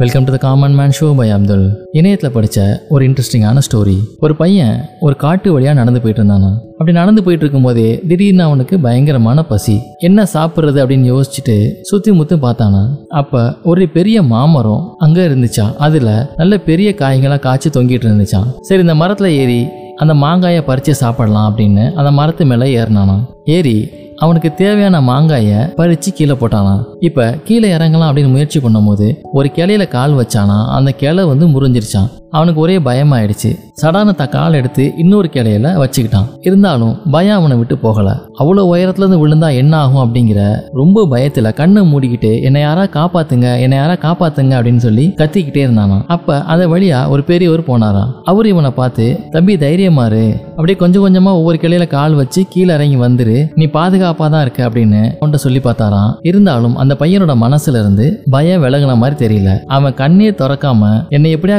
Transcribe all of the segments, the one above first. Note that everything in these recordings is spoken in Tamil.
Welcome to the common man show by Abdul இணையத்தில் படித்த ஒரு இன்ட்ரெஸ்டிங்கான ஸ்டோரி ஒரு பையன் ஒரு காட்டு வழியாக நடந்து போயிட்டு இருந்தானா. அப்படி நடந்து போயிட்டு இருக்கும்போதே திடீர்னு அவனுக்கு பயங்கரமான பசி. என்ன சாப்பிட்றது அப்படின்னு யோசிச்சுட்டு சுற்றி முத்தி பார்த்தானா. அப்போ ஒரு பெரிய மாமரம் அங்கே இருந்துச்சா. அதில் நல்ல பெரிய காய்களாக காய்ச்சி தொங்கிட்டு இருந்துச்சான் சரி இந்த மரத்தில் ஏறி அந்த மாங்காயை பறித்து சாப்பிடலாம் அப்படின்னு அந்த மரத்து மேலே ஏறினானா. ஏறி அவனுக்கு தேவையான மாங்காயை பறிச்சு கீழே போட்டானா இப்ப கீழே இறங்கலாம் அப்படின்னு முயற்சி பண்ணும்போது ஒரு கிளையில கால் வச்சானா அந்த கிளை வந்து முறிஞ்சிருச்சான் அவனுக்கு ஒரே பயமாயிடுச்சு. சடான த கால் எடுத்து இன்னொரு கிளையில வச்சுக்கிட்டான். இருந்தாலும் பயம் அவனை விட்டு போகல. அவ்வளோ உயரத்துல இருந்து விழுந்தா என்ன ஆகும் அப்படிங்கிற ரொம்ப பயத்துல கண்ணை மூடிக்கிட்டு என்னை யாரா காப்பாத்துங்க என்னை யாரா காப்பாத்துங்க அப்படின்னு சொல்லி கத்திக்கிட்டே இருந்தானா அப்ப அதை வழியா ஒரு பெரியவர் போனாராம். அவர் இவனை பார்த்து தம்பி தைரியமாரு அப்படியே கொஞ்சம் கொஞ்சமா ஒவ்வொரு கிளையில கால் வச்சு கீழே இறங்கி வந்துரு. நீ பாதுகாப்பா தான் இருக்க அப்படின்னு அவன்கிட்ட சொல்லி பார்த்தாராம். இருந்தாலும் அந்த பையனோட மனசுல இருந்து பயம் விலகின மாதிரி தெரியல. அவன் கண்ணே திறக்காம என்னை எப்படியா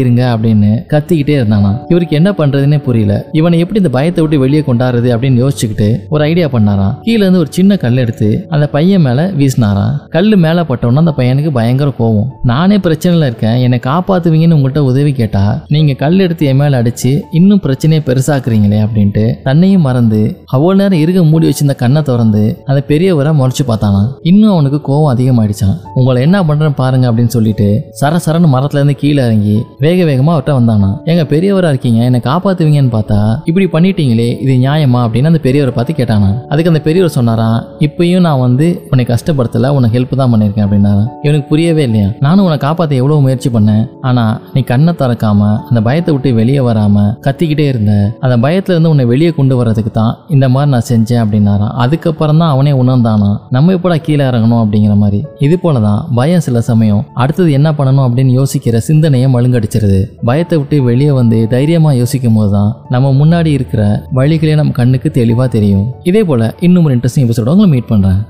மாத்திருங்க அப்படின்னு கத்திக்கிட்டே இருந்தானா இவருக்கு என்ன பண்றதுன்னே புரியல. இவனை எப்படி இந்த பயத்தை விட்டு வெளியே கொண்டாடுறது அப்படின்னு யோசிச்சுக்கிட்டு ஒரு ஐடியா பண்ணாராம். கீழே இருந்து ஒரு சின்ன கல் எடுத்து அந்த பையன் மேல வீசினாராம். கல்லு மேல பட்டோன்னா அந்த பையனுக்கு பயங்கர கோவம். நானே பிரச்சனையில இருக்கேன். என்னை காப்பாத்துவீங்கன்னு உங்கள்கிட்ட உதவி கேட்டா நீங்க கல் எடுத்து என் மேல அடிச்சு இன்னும் பிரச்சனையை பெருசாக்குறீங்களே அப்படின்ட்டு தன்னையும் மறந்து அவ்வளவு நேரம் இருக மூடி வச்சிருந்த கண்ணை திறந்து அந்த பெரியவரை முறைச்சு பார்த்தானா இன்னும் அவனுக்கு கோவம் அதிகமாயிடுச்சான் உங்களை என்ன பண்றேன்னு பாருங்க அப்படின்னு சொல்லிட்டு சர சரன்னு மரத்துல இருந்து கீழே இறங்கி வேக வேகமா அவர்கிட்ட வந்தானா? எங்க பெரியவரா இருக்கீங்க. என்னை காப்பாத்துவீங்கன்னு பார்த்தா இப்படி பண்ணிட்டீங்களே இது நியாயமா? அப்படின்னு அந்த பெரியவரை பார்த்து கேட்டானா. அதுக்கு அந்த பெரியவர் சொன்னாரா இப்பயும் நான் வந்து உன்னை கஷ்டப்படுத்தல உனக்கு ஹெல்ப் தான் பண்ணியிருக்கேன் அப்படின்னாரா. இவனுக்கு புரியவே இல்லையா? நானும் உன்னை காப்பாத்த எவ்வளவு முயற்சி பண்ணேன். ஆனா நீ கண்ணை திறக்காம அந்த பயத்தை விட்டு வெளியே வராம கத்திக்கிட்டே இருந்த. அந்த பயத்துல இருந்து உன்னை வெளியே கொண்டு வர்றதுக்கு தான் இந்த மாதிரி நான் செஞ்சேன் அப்படின்னாராம் அதுக்கப்புறம் தான் அவனே உணர்ந்தானா நம்ம எப்படா கீழே இறங்கணும்? அப்படிங்கிற மாதிரி. இது போலதான் பயம் சில சமயம் அடுத்தது என்ன பண்ணணும் அப்படின்னு யோசிக்கிற சிந்தனையை மழுங்கடிச்சிருது பயத்தை விட்டு வெளியே வந்து தைரியமா யோசிக்கும் போது தான் நம்ம முன்னாடி இருக்கிற வழிகளே நம்ம கண்ணுக்கு தெளிவா தெரியும். இதே போல இன்னும் ஒரு இன்ட்ரெஸ்டிங் எபிசோட உங்களை மீட் பண்றேன்.